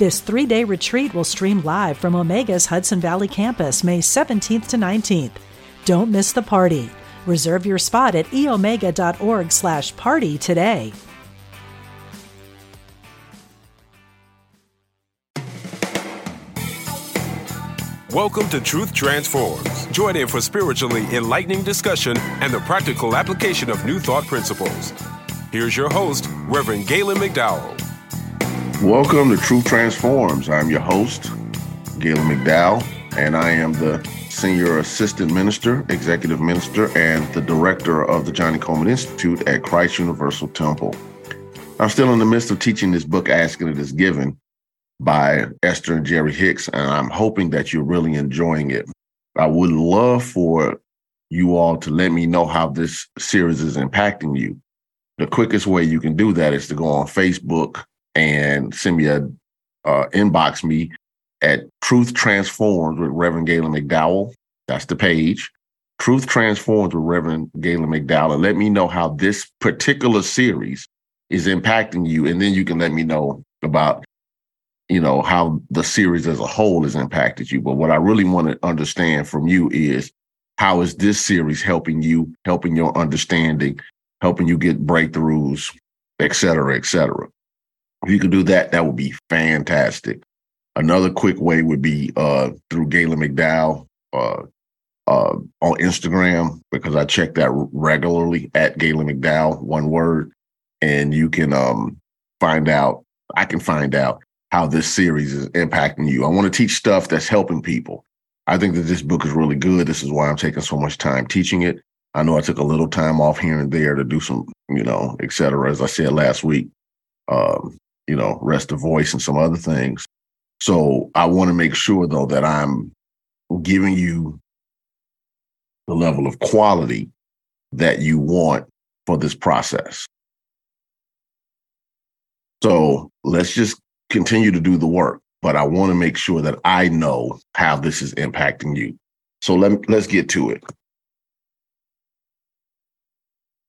This three day retreat will stream live from Omega's Hudson Valley campus May 17th to 19th. Don't miss the party. Reserve your spot at eomega.org slash party today. Welcome to Truth Transforms. Join in for spiritually enlightening discussion and the practical application of new thought principles. Here's your host, Reverend Gaylon McDowell. Welcome to Truth Transforms. I'm your host, Gaylon McDowell, and I am the Senior Assistant Minister, Executive Minister, and the Director of the Johnnie Colemon Institute at Christ Universal Temple. I'm still in the midst of teaching this book, Ask and It Is Given, by Esther and Jerry Hicks, and I'm hoping that you're really enjoying it. I would love for you all to let me know how this series is impacting you. The quickest way you can do that is to go on Facebook and send me a uh, inbox me at Truth Transforms with Reverend Gaylon McDowell. That's the page. Truth Transforms with Reverend Gaylon McDowell. Let me know how this particular series is impacting you. And then you can let me know about, you know, how the series as a whole has impacted you. But what I really want to understand from you is how is this series helping you, helping your understanding, helping you get breakthroughs, et cetera, et cetera. If you could do that, that would be fantastic. Another quick way would be uh, through Gaylon McDowell uh, uh, on Instagram because I check that regularly at Gaylon McDowell, one word, and you can um, find out. I can find out how this series is impacting you. I want to teach stuff that's helping people. I think that this book is really good. This is why I'm taking so much time teaching it. I know I took a little time off here and there to do some, you know, et cetera, as I said last week. Um, you know, rest of voice and some other things. So I want to make sure though that I'm giving you the level of quality that you want for this process. So let's just continue to do the work, but I want to make sure that I know how this is impacting you. So let, let's get to it.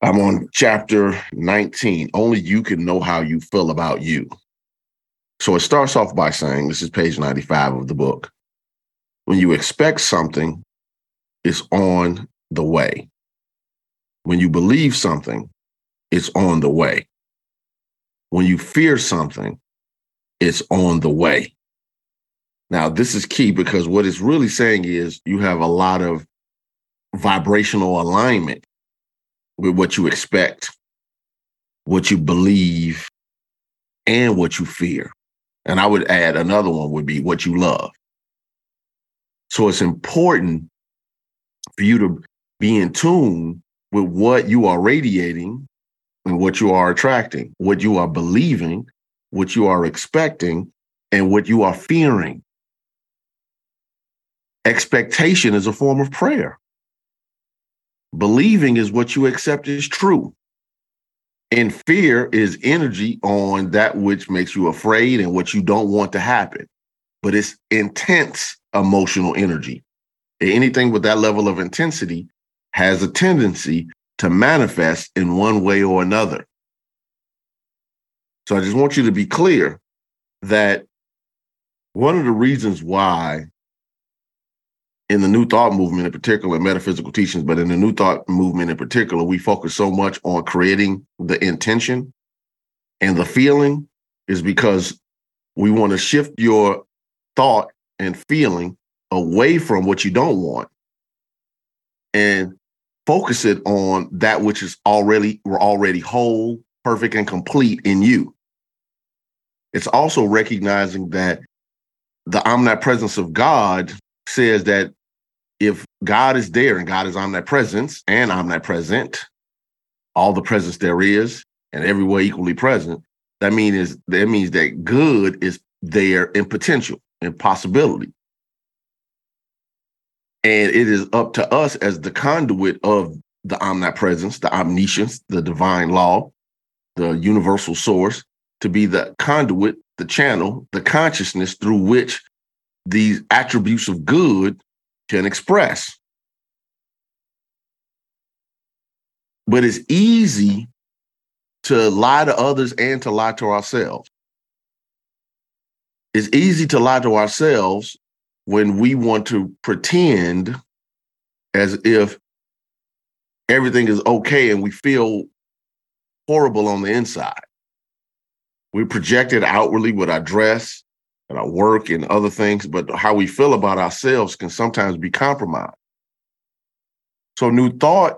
I'm on chapter 19. Only you can know how you feel about you. So it starts off by saying this is page 95 of the book. When you expect something, it's on the way. When you believe something, it's on the way. When you fear something, it's on the way. Now, this is key because what it's really saying is you have a lot of vibrational alignment with what you expect, what you believe, and what you fear. And I would add another one would be what you love. So it's important for you to be in tune with what you are radiating and what you are attracting, what you are believing, what you are expecting, and what you are fearing. Expectation is a form of prayer. Believing is what you accept is true. And fear is energy on that which makes you afraid and what you don't want to happen. But it's intense emotional energy. Anything with that level of intensity has a tendency to manifest in one way or another. So I just want you to be clear that one of the reasons why in the New Thought movement in particular, metaphysical teachings, but in the New Thought movement in particular, we focus so much on creating the intention and the feeling is because we want to shift your thought and feeling away from what you don't want and focus it on that which is already we're already whole, perfect, and complete in you. It's also recognizing that the omnipresence of God says that if God is there and God is omnipresent and omnipresent, all the presence there is, and everywhere equally present, that means that means that good is there in potential. and possibility. And it is up to us as the conduit of the omnipresence, the omniscience, the divine law, the universal source, to be the conduit, the channel, the consciousness through which these attributes of good can express. But it's easy to lie to others and to lie to ourselves. It's easy to lie to ourselves when we want to pretend as if everything is okay and we feel horrible on the inside. We project it outwardly with our dress and our work and other things, but how we feel about ourselves can sometimes be compromised. So, New Thought,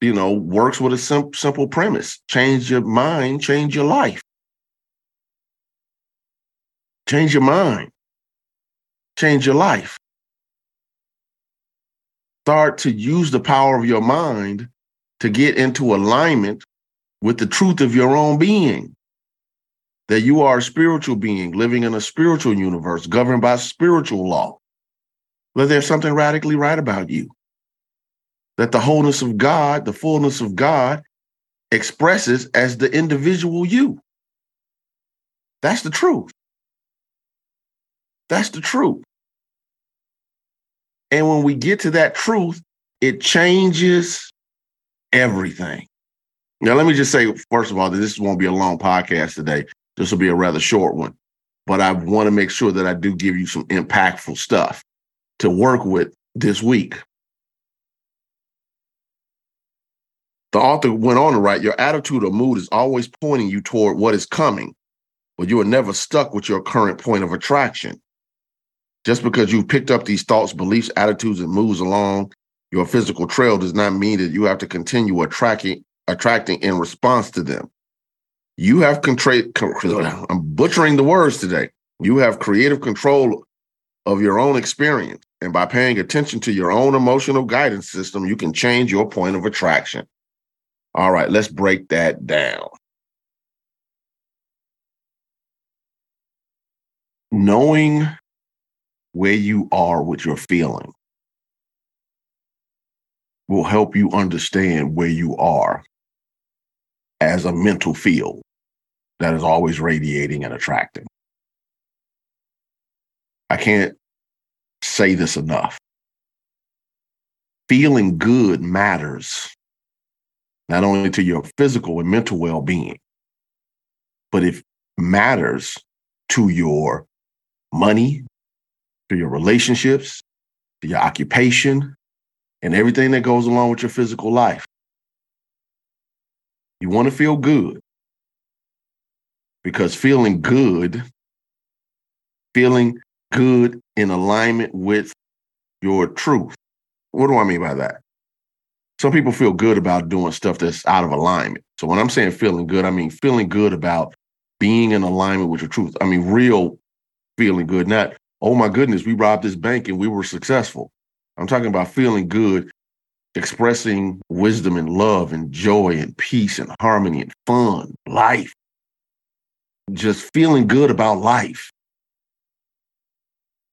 you know, works with a sim- simple premise change your mind, change your life. Change your mind, change your life. Start to use the power of your mind to get into alignment with the truth of your own being that you are a spiritual being living in a spiritual universe governed by spiritual law, that there's something radically right about you, that the wholeness of God, the fullness of God, expresses as the individual you. That's the truth. That's the truth. And when we get to that truth, it changes everything. Now, let me just say, first of all, that this won't be a long podcast today. This will be a rather short one, but I want to make sure that I do give you some impactful stuff to work with this week. The author went on to write Your attitude or mood is always pointing you toward what is coming, but you are never stuck with your current point of attraction. Just because you've picked up these thoughts, beliefs, attitudes, and moves along your physical trail does not mean that you have to continue attracting, attracting in response to them. You have control. I'm butchering the words today. You have creative control of your own experience. And by paying attention to your own emotional guidance system, you can change your point of attraction. All right, let's break that down. Knowing where you are with your feeling will help you understand where you are as a mental field that is always radiating and attracting. I can't say this enough. Feeling good matters not only to your physical and mental well being, but it matters to your money, to your relationships, to your occupation, and everything that goes along with your physical life. You want to feel good because feeling good, feeling good in alignment with your truth. What do I mean by that? Some people feel good about doing stuff that's out of alignment. So when I'm saying feeling good, I mean feeling good about being in alignment with your truth. I mean real feeling good, not, oh my goodness, we robbed this bank and we were successful. I'm talking about feeling good, expressing wisdom and love and joy and peace and harmony and fun, life just feeling good about life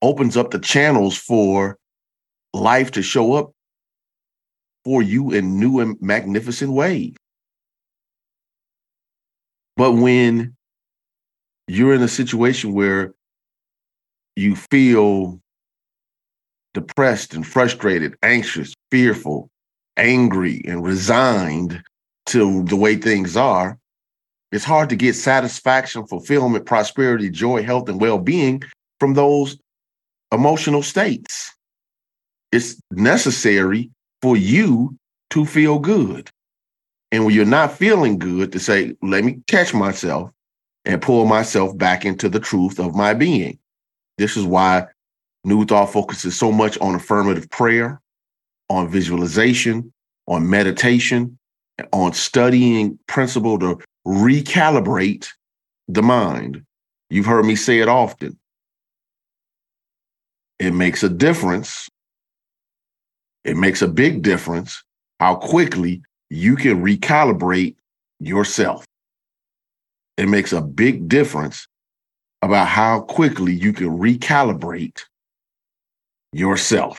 opens up the channels for life to show up for you in new and magnificent ways. But when you're in a situation where you feel depressed and frustrated, anxious, fearful, angry, and resigned to the way things are, it's hard to get satisfaction, fulfillment, prosperity, joy, health, and well being from those emotional states. It's necessary for you to feel good. And when you're not feeling good, to say, let me catch myself and pull myself back into the truth of my being. This is why New Thought focuses so much on affirmative prayer, on visualization, on meditation, on studying principle to recalibrate the mind. You've heard me say it often. It makes a difference. It makes a big difference how quickly you can recalibrate yourself. It makes a big difference about how quickly you can recalibrate yourself.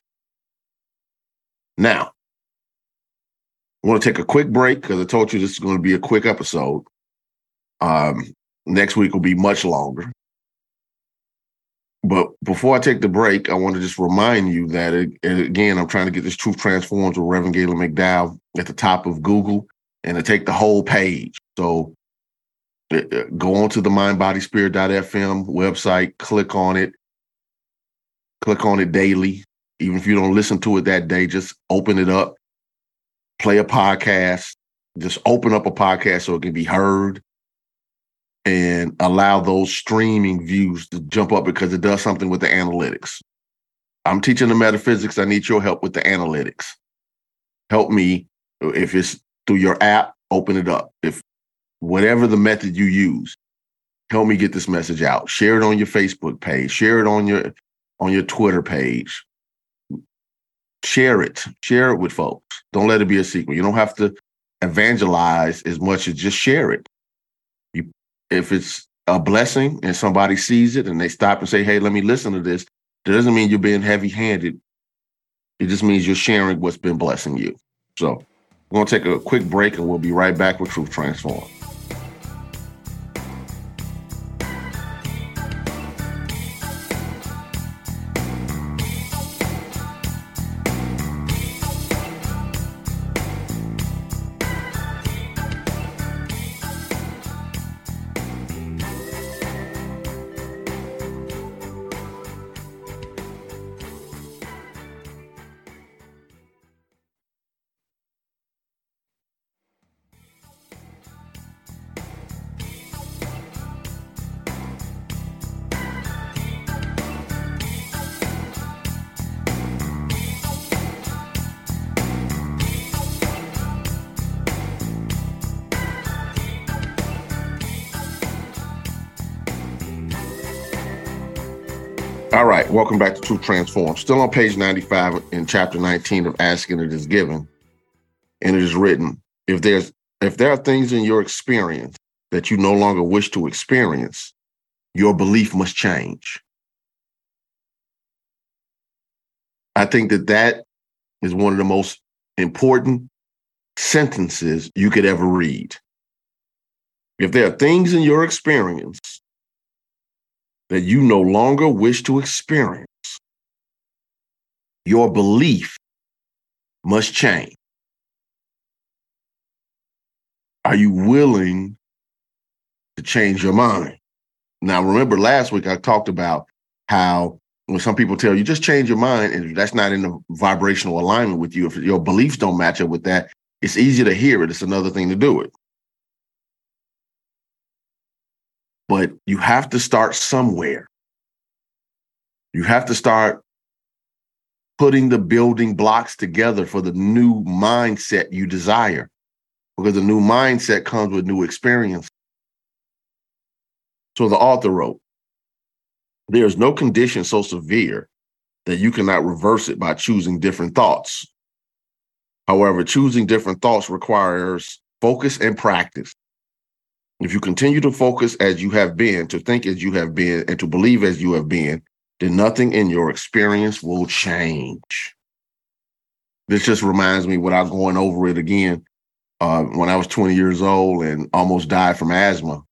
Now, I want to take a quick break because I told you this is going to be a quick episode. Um, next week will be much longer. But before I take the break, I want to just remind you that, it, again, I'm trying to get this Truth Transforms with Reverend Gaylon McDowell at the top of Google and to take the whole page. So uh, uh, go on to the mindbodyspirit.fm website, click on it, click on it daily. Even if you don't listen to it that day, just open it up, play a podcast, just open up a podcast so it can be heard and allow those streaming views to jump up because it does something with the analytics. I'm teaching the metaphysics. I need your help with the analytics. Help me uh, if it's through your app, open it up. If whatever the method you use, help me get this message out. Share it on your Facebook page, share it on your on your Twitter page. Share it. Share it with folks. Don't let it be a secret. You don't have to evangelize as much as just share it if it's a blessing and somebody sees it and they stop and say, hey, let me listen to this, that doesn't mean you're being heavy handed. It just means you're sharing what's been blessing you. So we're going to take a quick break and we'll be right back with Truth Transform. Right, welcome back to Truth Transform. Still on page 95 in chapter 19 of Ask and It Is Given. And it is written, if there's if there are things in your experience that you no longer wish to experience, your belief must change. I think that that is one of the most important sentences you could ever read. If there are things in your experience that you no longer wish to experience, your belief must change. Are you willing to change your mind? Now, remember last week I talked about how when some people tell you just change your mind and that's not in the vibrational alignment with you, if your beliefs don't match up with that, it's easy to hear it. It's another thing to do it. But you have to start somewhere. You have to start putting the building blocks together for the new mindset you desire because the new mindset comes with new experience. So the author wrote, there is no condition so severe that you cannot reverse it by choosing different thoughts. However, choosing different thoughts requires focus and practice. If you continue to focus as you have been, to think as you have been, and to believe as you have been, then nothing in your experience will change. This just reminds me, without going over it again, uh, when I was 20 years old and almost died from asthma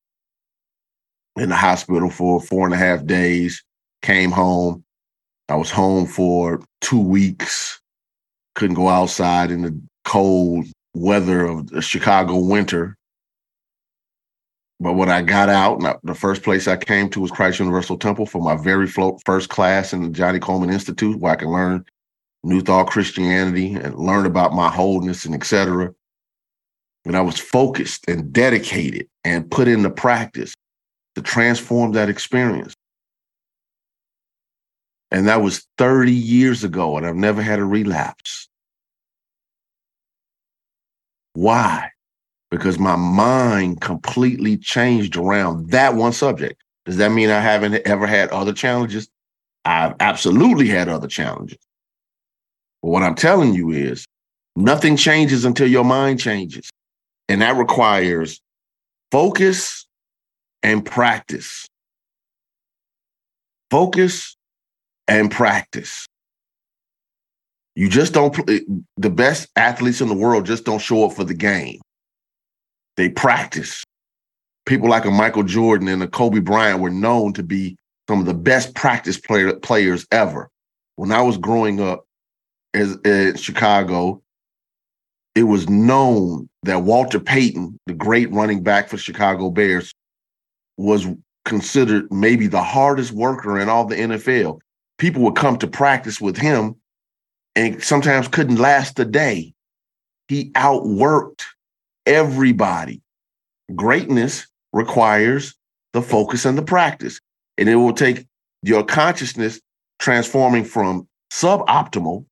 in the hospital for four and a half days, came home. I was home for two weeks, couldn't go outside in the cold weather of the Chicago winter but when I got out, the first place I came to was Christ Universal Temple for my very first class in the Johnnie Colemon Institute, where I can learn New Thought Christianity and learn about my wholeness and etc. And I was focused and dedicated and put into practice to transform that experience. And that was 30 years ago, and I've never had a relapse. Why? Because my mind completely changed around that one subject. Does that mean I haven't ever had other challenges? I've absolutely had other challenges. But what I'm telling you is nothing changes until your mind changes. And that requires focus and practice. focus and practice. You just don't play. Eh, the best athletes in the world just don't show up for the game. They practice. People like a Michael Jordan and a Kobe Bryant were known to be some of the best practice player, players ever. When I was growing up as, in Chicago, it was known that Walter Payton, the great running back for Chicago Bears, was considered maybe the hardest worker in all the NFL. People would come to practice with him and sometimes couldn't last a day. He outworked everybody. Greatness requires the focus and the practice. And it will take your consciousness transforming from suboptimal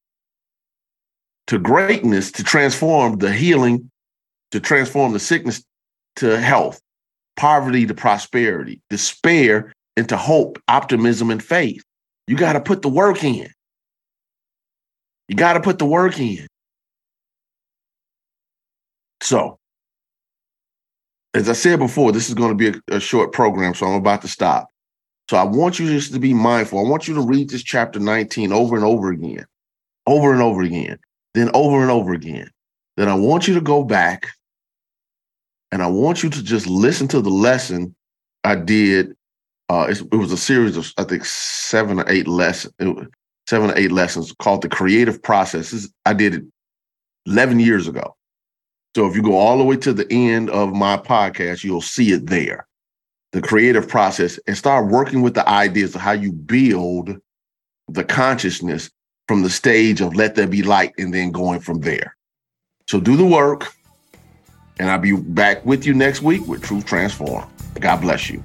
to greatness to transform the healing, to transform the sickness to health, poverty to prosperity, despair into hope, optimism, and faith. You got to put the work in. You got to put the work in. So, as I said before, this is going to be a, a, short program, so I'm about to stop. So, I want you just to be mindful. I want you to read this chapter 19 over and over again, over and over again then over and over again. Then I want you to go back and I want you to just listen to the lesson I did. Uh, it was a series of, I think, seven or eight lessons, seven or eight lessons called The Creative Processes. I did it 11 years ago. So if you go all the way to the end of my podcast, you'll see it there. The creative process and start working with the ideas of how you build the consciousness from the stage of let there be light and then going from there. So do the work, and I'll be back with you next week with Truth Transform. God bless you.